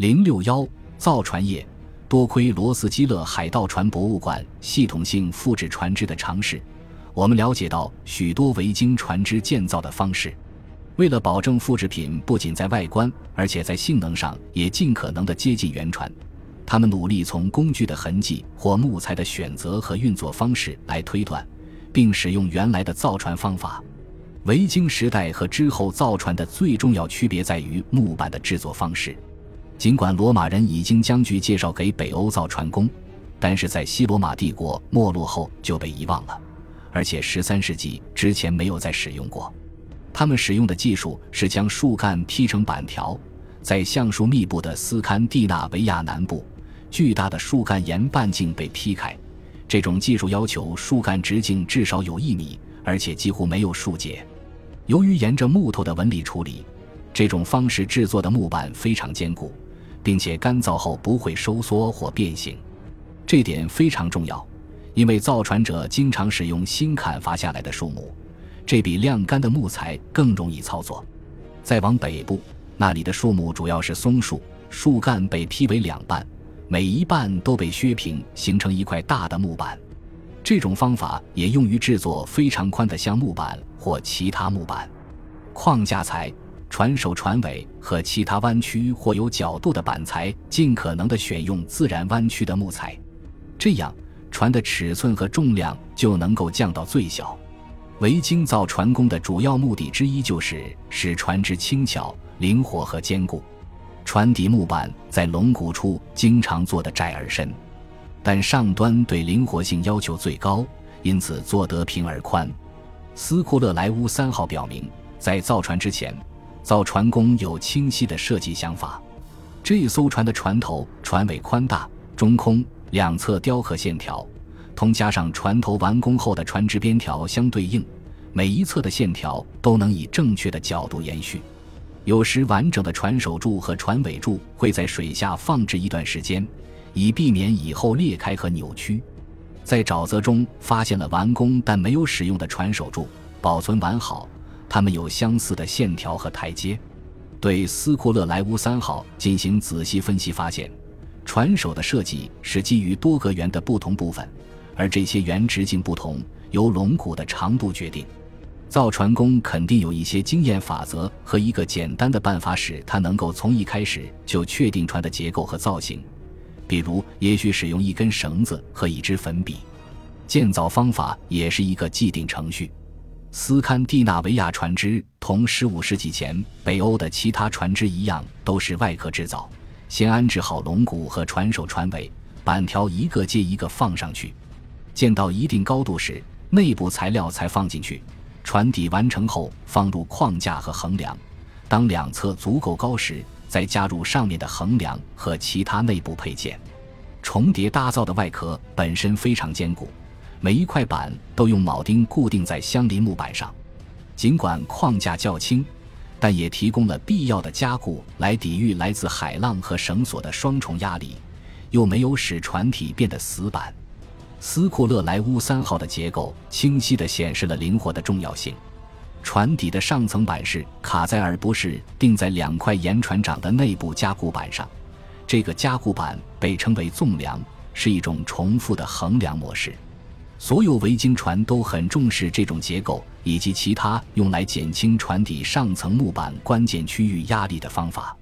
零六幺造船业，多亏罗斯基勒海盗船博物馆系统性复制船只的尝试，我们了解到许多维京船只建造的方式。为了保证复制品不仅在外观，而且在性能上也尽可能的接近原船，他们努力从工具的痕迹或木材的选择和运作方式来推断，并使用原来的造船方法。维京时代和之后造船的最重要区别在于木板的制作方式。尽管罗马人已经将据介绍给北欧造船工，但是在西罗马帝国没落后就被遗忘了，而且十三世纪之前没有再使用过。他们使用的技术是将树干劈成板条，在橡树密布的斯堪的纳维亚南部，巨大的树干沿半径被劈开。这种技术要求树干直径至少有一米，而且几乎没有树节。由于沿着木头的纹理处理，这种方式制作的木板非常坚固，并且干燥后不会收缩或变形。这点非常重要，因为造船者经常使用新砍伐下来的树木。这比晾干的木材更容易操作。再往北部，那里的树木主要是松树，树干被劈为两半，每一半都被削平，形成一块大的木板。这种方法也用于制作非常宽的橡木板或其他木板。框架材、船首、船尾和其他弯曲或有角度的板材，尽可能的选用自然弯曲的木材，这样船的尺寸和重量就能够降到最小。维京造船工的主要目的之一就是使船只轻巧、灵活和坚固。船底木板在龙骨处经常做的窄而深，但上端对灵活性要求最高，因此做得平而宽。斯库勒莱乌三号表明，在造船之前，造船工有清晰的设计想法。这艘船的船头、船尾宽大、中空，两侧雕刻线条。同加上船头完工后的船只边条相对应，每一侧的线条都能以正确的角度延续。有时完整的船首柱和船尾柱会在水下放置一段时间，以避免以后裂开和扭曲。在沼泽中发现了完工但没有使用的船首柱，保存完好，它们有相似的线条和台阶。对斯库勒莱乌三号进行仔细分析，发现船首的设计是基于多个圆的不同部分。而这些圆直径不同，由龙骨的长度决定。造船工肯定有一些经验法则和一个简单的办法，使他能够从一开始就确定船的结构和造型。比如，也许使用一根绳子和一支粉笔。建造方法也是一个既定程序。斯堪的纳维亚船只同15世纪前北欧的其他船只一样，都是外壳制造，先安置好龙骨和船首、船尾板条，一个接一个放上去。建到一定高度时，内部材料才放进去。船底完成后，放入框架和横梁。当两侧足够高时，再加入上面的横梁和其他内部配件。重叠打造的外壳本身非常坚固，每一块板都用铆钉固定在相邻木板上。尽管框架较轻，但也提供了必要的加固来抵御来自海浪和绳索的双重压力，又没有使船体变得死板。斯库勒莱乌三号的结构清晰地显示了灵活的重要性。船底的上层板是卡在而不是钉在两块沿船长的内部加固板上，这个加固板被称为纵梁，是一种重复的横梁模式。所有维京船都很重视这种结构以及其他用来减轻船底上层木板关键区域压力的方法。